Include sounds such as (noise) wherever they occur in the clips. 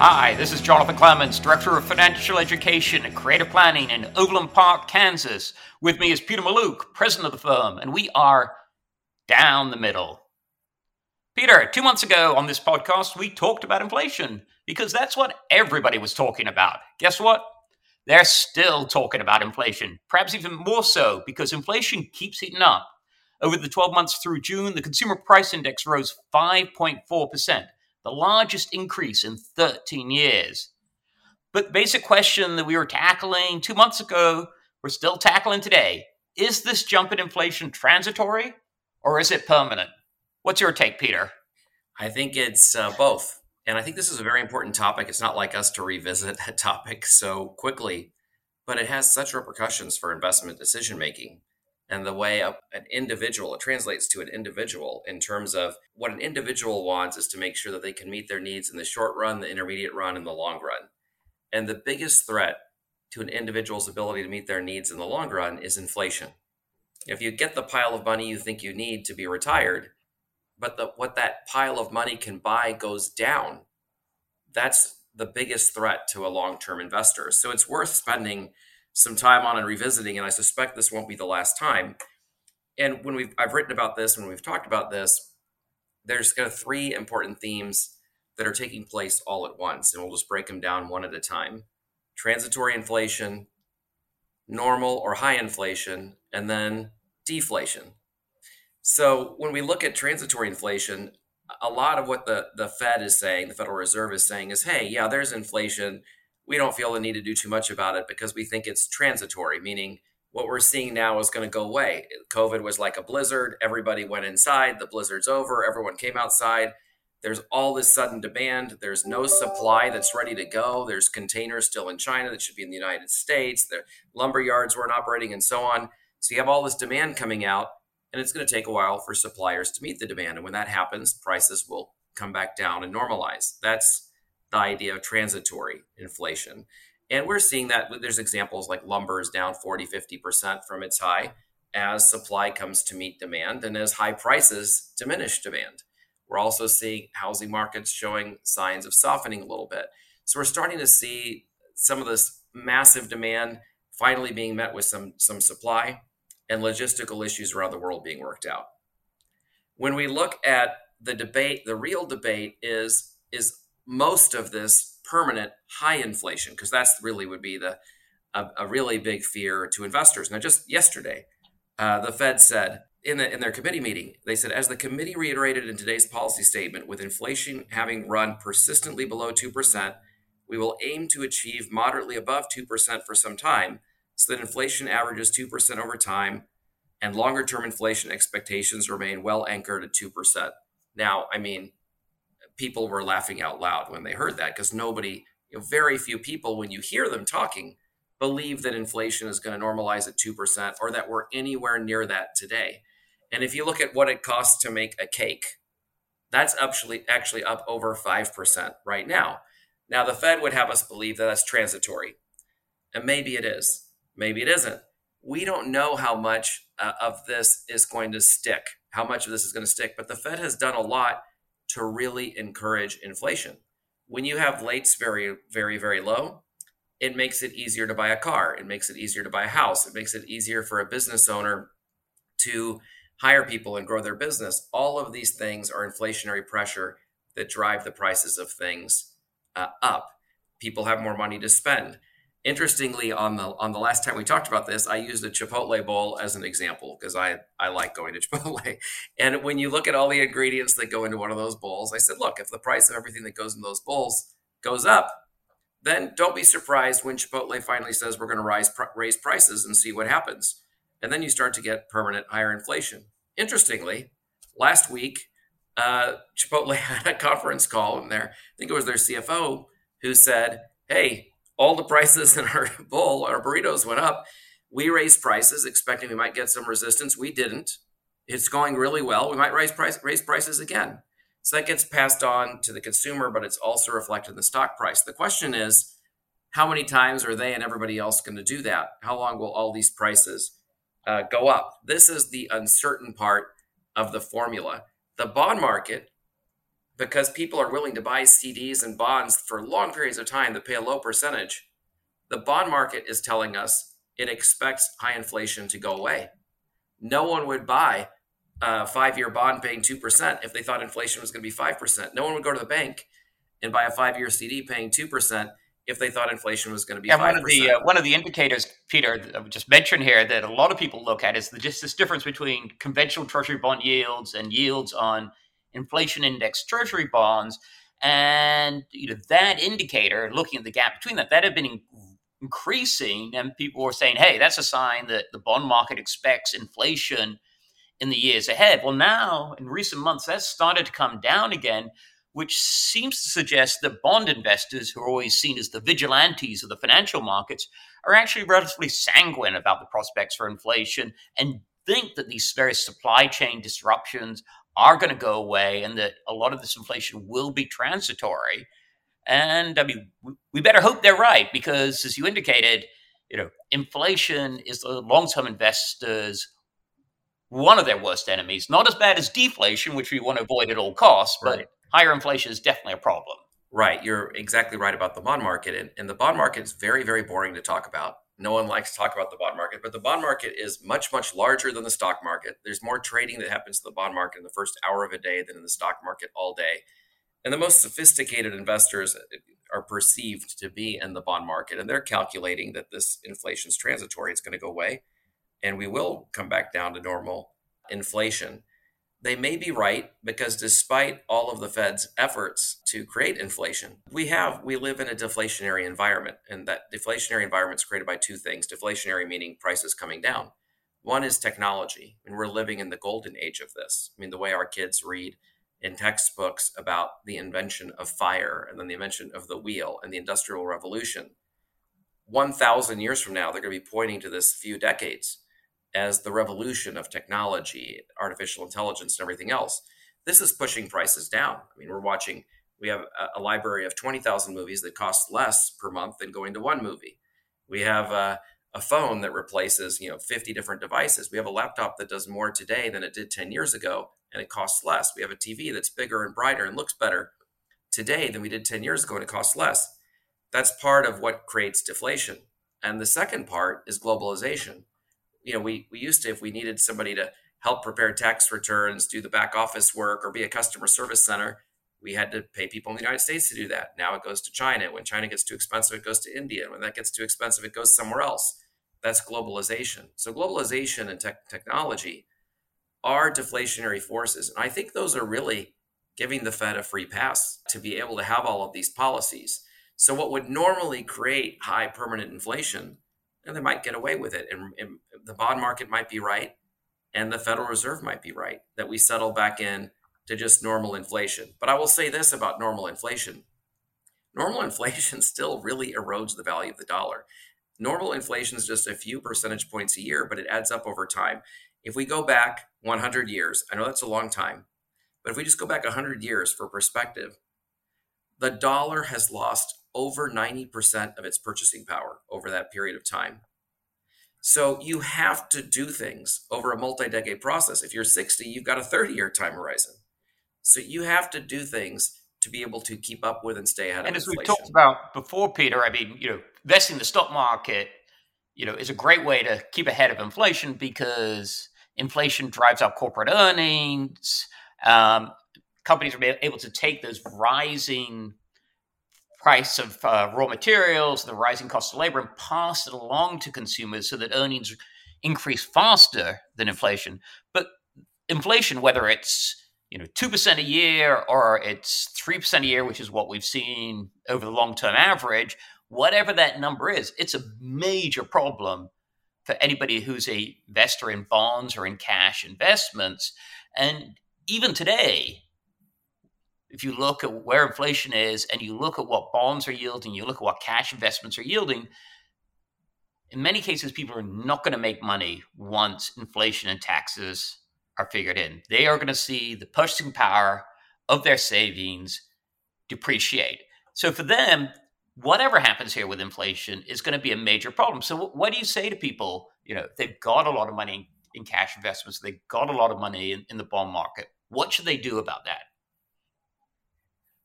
Hi, this is Jonathan Clements, Director of Financial Education and Creative Planning in Overland Park, Kansas. With me is Peter Mallouk, President of the firm, and we are down the middle. Peter, two months ago on this podcast, we talked about inflation because that's what everybody was talking about. Guess what? They're still talking about inflation, perhaps even more so because inflation keeps heating up. Over the 12 months through June, the Consumer Price Index rose 5.4% the largest increase in 13 years. But the basic question that we were tackling two months ago, we're still tackling today. Is this jump in inflation transitory or is it permanent? What's your take, Peter? I think it's uh, both. And I think this is a very important topic. It's not like us to revisit (laughs) that topic so quickly, but it has such repercussions for investment decision making and the way a, an individual it translates to an individual in terms of what an individual wants is to make sure that they can meet their needs in the short run the intermediate run and the long run. And the biggest threat to an individual's ability to meet their needs in the long run is inflation. If you get the pile of money you think you need to be retired but the, what that pile of money can buy goes down that's the biggest threat to a long-term investor. So it's worth spending some time on and revisiting, and I suspect this won't be the last time. And when we've I've written about this, when we've talked about this, there's kind of three important themes that are taking place all at once, and we'll just break them down one at a time. Transitory inflation, normal or high inflation, and then deflation. So when we look at transitory inflation, a lot of what the, the Fed is saying, the Federal Reserve is saying is, hey, yeah, there's inflation we don't feel the need to do too much about it because we think it's transitory, meaning what we're seeing now is going to go away. COVID was like a blizzard. Everybody went inside. The blizzard's over. Everyone came outside. There's all this sudden demand. There's no supply that's ready to go. There's containers still in China that should be in the United States. The lumber yards weren't operating and so on. So you have all this demand coming out, and it's going to take a while for suppliers to meet the demand. And when that happens, prices will come back down and normalize. That's the idea of transitory inflation. And we're seeing that there's examples like lumber is down 40, 50% from its high as supply comes to meet demand and as high prices diminish demand. We're also seeing housing markets showing signs of softening a little bit. So we're starting to see some of this massive demand finally being met with some, some supply and logistical issues around the world being worked out. When we look at the debate, the real debate is, is most of this permanent high inflation because that's really would be the a, a, really big fear to investors. Now, just yesterday, uh, the Fed said in, the, in their committee meeting, they said, as the committee reiterated in today's policy statement, with inflation having run persistently below 2%, we will aim to achieve moderately above 2% for some time so that inflation averages 2% over time and longer term inflation expectations remain well anchored at 2%. Now, I mean, people were laughing out loud when they heard that because nobody, you know, very few people, when you hear them talking, believe that inflation is going to normalize at 2% or that we're anywhere near that today. And if you look at what it costs to make a cake, that's actually actually up over 5% right now. Now the Fed would have us believe that that's transitory. And maybe it is. Maybe it isn't. We don't know how much uh, of this is going to stick, how much of this is going to stick, but the Fed has done a lot to really encourage inflation. When you have rates very, very, very low, it makes it easier to buy a car. It makes it easier to buy a house. It makes it easier for a business owner to hire people and grow their business. All of these things are inflationary pressure that drive the prices of things uh, up. People have more money to spend. Interestingly, on the on the last time we talked about this, I used a Chipotle bowl as an example because I I like going to (laughs) Chipotle. And when you look at all the ingredients that go into one of those bowls, I said, look, if the price of everything that goes in those bowls goes up, then don't be surprised when Chipotle finally says we're going to rise raise prices and see what happens. And then you start to get permanent higher inflation. Interestingly, last week, uh, Chipotle (laughs) had a conference call in there. I think it was their CFO who said, "Hey, all the prices in our (laughs) bowl, our burritos went up. We raised prices, expecting we might get some resistance. We didn't. It's going really well. We might raise price raise prices again. So that gets passed on to the consumer, but it's also reflected in the stock price. The question is, how many times are they and everybody else going to do that? How long will all these prices uh, go up? This is the uncertain part of the formula. The bond market because people are willing to buy CDs and bonds for long periods of time that pay a low percentage, the bond market is telling us it expects high inflation to go away. No one would buy a five year bond paying 2% if they thought inflation was going to be 5%. No one would go to the bank and buy a five year CD paying 2% if they thought inflation was going to be. Yeah, 5%. one of the uh, one of the indicators, Peter, just mentioned here that a lot of people look at is the, just this difference between conventional Treasury bond yields and yields on inflation index Treasury bonds, and you know that indicator, looking at the gap between that, that had been in, increasing, and people were saying, "Hey, that's a sign that the bond market expects inflation." In the years ahead. Well, now in recent months, that's started to come down again which seems to suggest that bond investors, who are always seen as the vigilantes of the financial markets, are actually relatively sanguine about the prospects for inflation and think that these various supply chain disruptions are going to go away and that a lot of this inflation will be transitory. And I mean, we better hope they're right because, as you indicated, you know, inflation is the long-term investors' one of their worst enemies. Not as bad as deflation, which we want to avoid at all costs, but higher inflation is definitely a problem. Right. You're exactly right about the bond market. And, and the bond market is very, very boring to talk about. No one likes to talk about the bond market, but the bond market is much, much larger than the stock market. There's more trading that happens in the bond market in the first hour of a day than in the stock market all day. And the most sophisticated investors uh, are perceived to be in the bond market. And they're calculating that this inflation is transitory, it's going to go away. And we will come back down to normal inflation they may be right because despite all of the Fed's efforts to create inflation, we have we live in a deflationary environment and that deflationary environment is created by two things. Deflationary meaning prices coming down. One is technology, and we're living in the golden age of this. I mean, the way our kids read in textbooks about the invention of fire and then the invention of the wheel and the industrial revolution. 1000 years from now, they're going to be pointing to this few decades as the revolution of technology, artificial intelligence, and everything else. This is pushing prices down. I mean, we're watching, we have a, a library of 20,000 movies that cost less per month than going to one movie. We have a, a phone that replaces, you know, 50 different devices. We have a laptop that does more today than it did 10 years ago, and it costs less. We have a TV that's bigger and brighter and looks better today than we did 10 years ago, and it costs less. That's part of what creates deflation. And the second part is globalization you know, we, we used to, if we needed somebody to help prepare tax returns, do the back office work, or be a customer service center, we had to pay people in the United States to do that. Now it goes to China. When China gets too expensive, it goes to India. When that gets too expensive, it goes somewhere else. That's globalization. So globalization and te- technology are deflationary forces. And I think those are really giving the Fed a free pass to be able to have all of these policies. So what would normally create high permanent inflation and they might get away with it. And, and, the bond market might be right, and the Federal Reserve might be right that we settle back in to just normal inflation. But I will say this about normal inflation normal (laughs) inflation still really erodes the value of the dollar. Normal inflation is just a few percentage points a year, but it adds up over time. If we go back 100 years, I know that's a long time, but if we just go back 100 years for perspective, the dollar has lost over 90% of its purchasing power over that period of time. So you have to do things over a multi decade process. If you're 60, you've got a 30 year time horizon. So you have to do things to be able to keep up with and stay ahead and of inflation. And as we talked about before, Peter, I mean, you know, investing in the stock market, you know, is a great way to keep ahead of inflation because inflation drives up corporate earnings. Um, companies are able to take those rising price of uh, raw materials, the rising cost of labor, and pass it along to consumers so that earnings increase faster than inflation. But inflation, whether it's you know two percent a year or it's three percent a year, which is what we've seen over the long term average, whatever that number is, it's a major problem for anybody who's a investor in bonds or in cash investments. And even today, if you look at where inflation is and you look at what bonds are yielding, you look at what cash investments are yielding, in many cases, people are not going to make money once inflation and taxes are figured in. They are going to see the purchasing power of their savings depreciate. So for them, whatever happens here with inflation is going to be a major problem. So what do you say to people? You know, they've got a lot of money in cash investments, they've got a lot of money in, in the bond market. What should they do about that?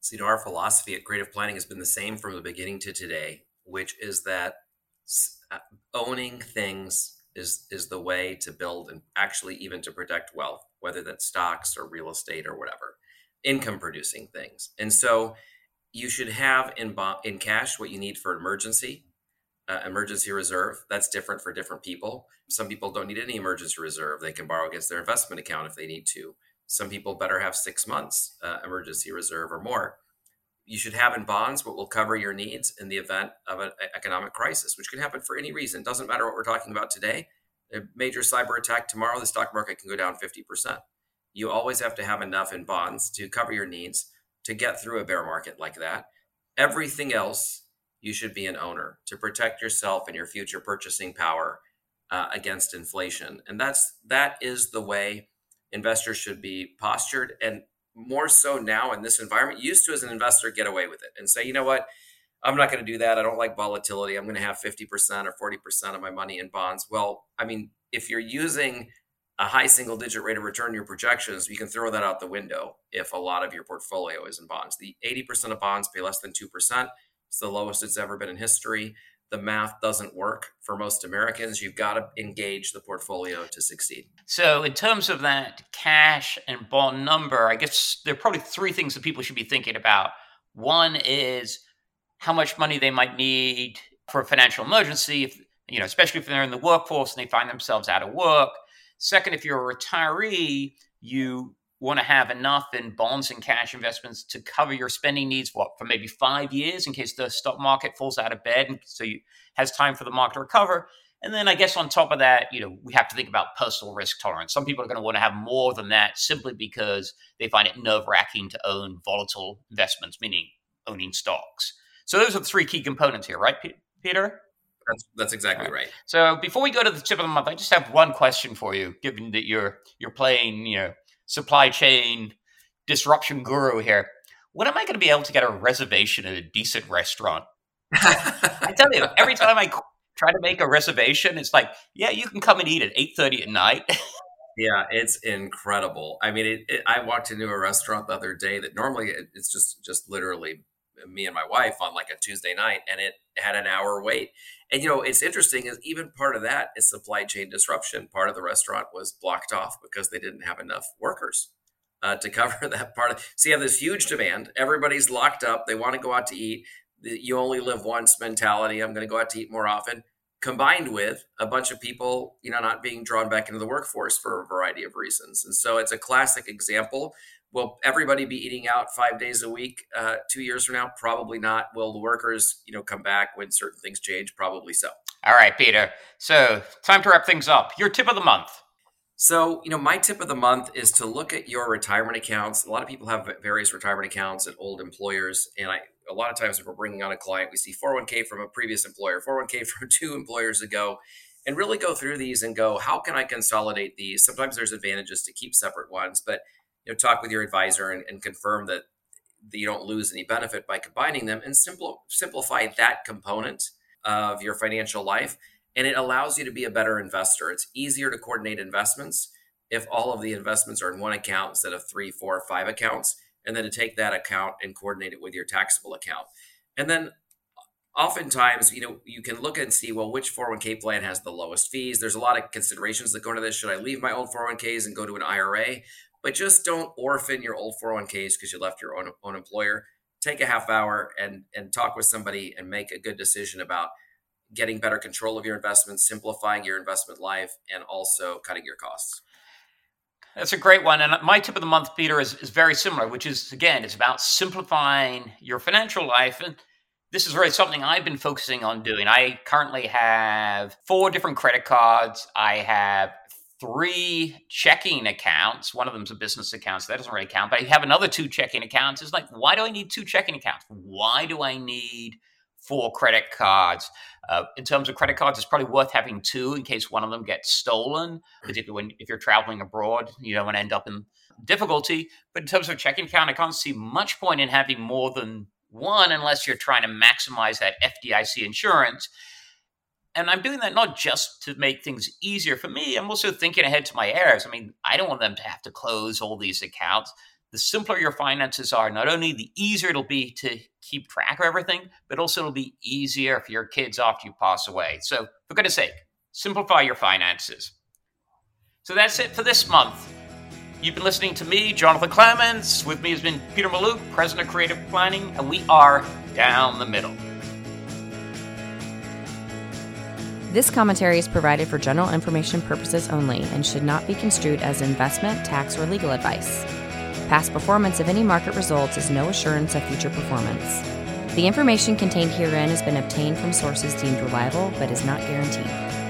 So, you know, our philosophy at Creative Planning has been the same from the beginning to today, which is that uh, owning things is is the way to build and actually even to protect wealth, whether that's stocks or real estate or whatever, income producing things. And so, you should have in in cash what you need for emergency, uh, emergency reserve. That's different for different people. Some people don't need any emergency reserve; they can borrow against their investment account if they need to. Some people better have six months uh, emergency reserve or more. You should have in bonds what will cover your needs in the event of an economic crisis, which can happen for any reason. Doesn't matter what we're talking about today. A major cyber attack tomorrow, the stock market can go down 50%. You always have to have enough in bonds to cover your needs to get through a bear market like that. Everything else, you should be an owner to protect yourself and your future purchasing power uh, against inflation. And that's that is the way investors should be postured. And more so now in this environment used to as an investor get away with it and say you know what? I'm not going to do that. I don't like volatility. I'm going to have 50% or 40% of my money in bonds. Well i mean if you're using a high single digit rate of return in your projections you can throw that out the window if a lot of your portfolio is in bonds. The 80% of bonds pay less than 2% it's the lowest it's ever been in history the math doesn't work for most Americans. You've got to engage the portfolio to succeed. So, in terms of that cash and bond number, I guess there are probably three things that people should be thinking about. One is how much money they might need for a financial emergency, if, you know, especially if they're in the workforce and they find themselves out of work. Second, if you're a retiree, you want to have enough in bonds and cash investments to cover your spending needs what for maybe five years in case the stock market falls out of bed and so you has time for the market to recover and then i guess on top of that you know we have to think about personal risk tolerance some people are going to want to have more than that simply because they find it nerve-wracking to own volatile investments meaning owning stocks so those are the three key components here right peter that's that's exactly right. right. So before we go to the tip of the month, I just have one question for you. Given that you're you're playing, you know, supply chain disruption guru here. When am I going to be able to get a reservation at a decent restaurant? I tell you, every time I (laughs) try to make a reservation, it's like, yeah, you can come and eat at eight thirty at night. (laughs) yeah, it's incredible. I mean, it, it, I walked into a restaurant the other day that normally it, it's just just literally me and my wife on like a Tuesday night, and it had an hour wait. And you know, it's interesting is even part of that is supply chain disruption. Part of the restaurant was blocked off because they didn't have enough workers uh, to (laughs) cover that part. Of, so you have this huge demand. Everybody's locked up. They want to go out to eat. the, You only live once mentality. I'm going to go out to eat more often. Combined with a bunch of people, you know, not being drawn back into the workforce for a variety of reasons. And so it's a classic example Will everybody be eating out five days a week uh, two years from now? Probably not. Will the workers, you know, come back when certain things change? Probably so. All right, Peter. So time to wrap things up. Your tip of the month. So, you know, my tip of the month is to look at your retirement accounts. A lot of people have various retirement accounts at old employers, and I a lot of times if we're bringing on a client, we see 401k from a previous employer, 401k (laughs) from two employers ago, and really go through these and go, how can I consolidate these? Sometimes there's advantages to keep separate ones, but you know talk with your advisor and, and confirm that, that you don't lose any benefit by combining them and simple, simplify that component of your financial life. And it allows you to be a better investor. It's easier to coordinate investments if all of the investments are in one account instead of three four five accounts and then to take that account and coordinate it with your taxable account. And then uh, oftentimes you know you can look and see well which 401k plan has the lowest fees. There's a lot of considerations that go into this. Should i leave my old 401ks and go to an ira but just don't orphan your old 401ks because you left your own, own employer. Take a half hour and, and talk with somebody and make a good decision about getting better control of your investments, simplifying your investment life, and also cutting your costs. That's a great one. And my tip of the month, Peter, is, is very similar, which is again, it's about simplifying your financial life. And this is really something I've been focusing on doing. I currently have four different credit cards. I have three checking accounts. One of them's a business account, so that doesn't really count. But I have another two checking accounts. It's like, why do I need two checking accounts? Why do I need four credit cards? Uh, in terms of credit cards, it's probably worth having two in case one of them gets stolen, particularly when if you're traveling abroad, you don't want to end up in difficulty. But in terms of checking account, I can't see much point in having more than one unless you're trying to maximize that FDIC insurance and I'm doing that not just to make things easier for me. I'm also thinking ahead to my heirs. I mean, I don't want them to have to close all these accounts. the simpler your finances are, not only the easier it'll be to keep track of everything, but also it'll be easier for your kids after you pass away. So, for goodness sake, simplify your finances. So that's it for this month. You've been listening to me, Jonathan Clements. With me has been Peter Mallouk, President of Creative Planning, and we are down the middle. This commentary is provided for general information purposes only and should not be construed as investment, tax, or legal advice. Past performance of any market results is no assurance of future performance. The information contained herein has been obtained from sources deemed reliable but is not guaranteed.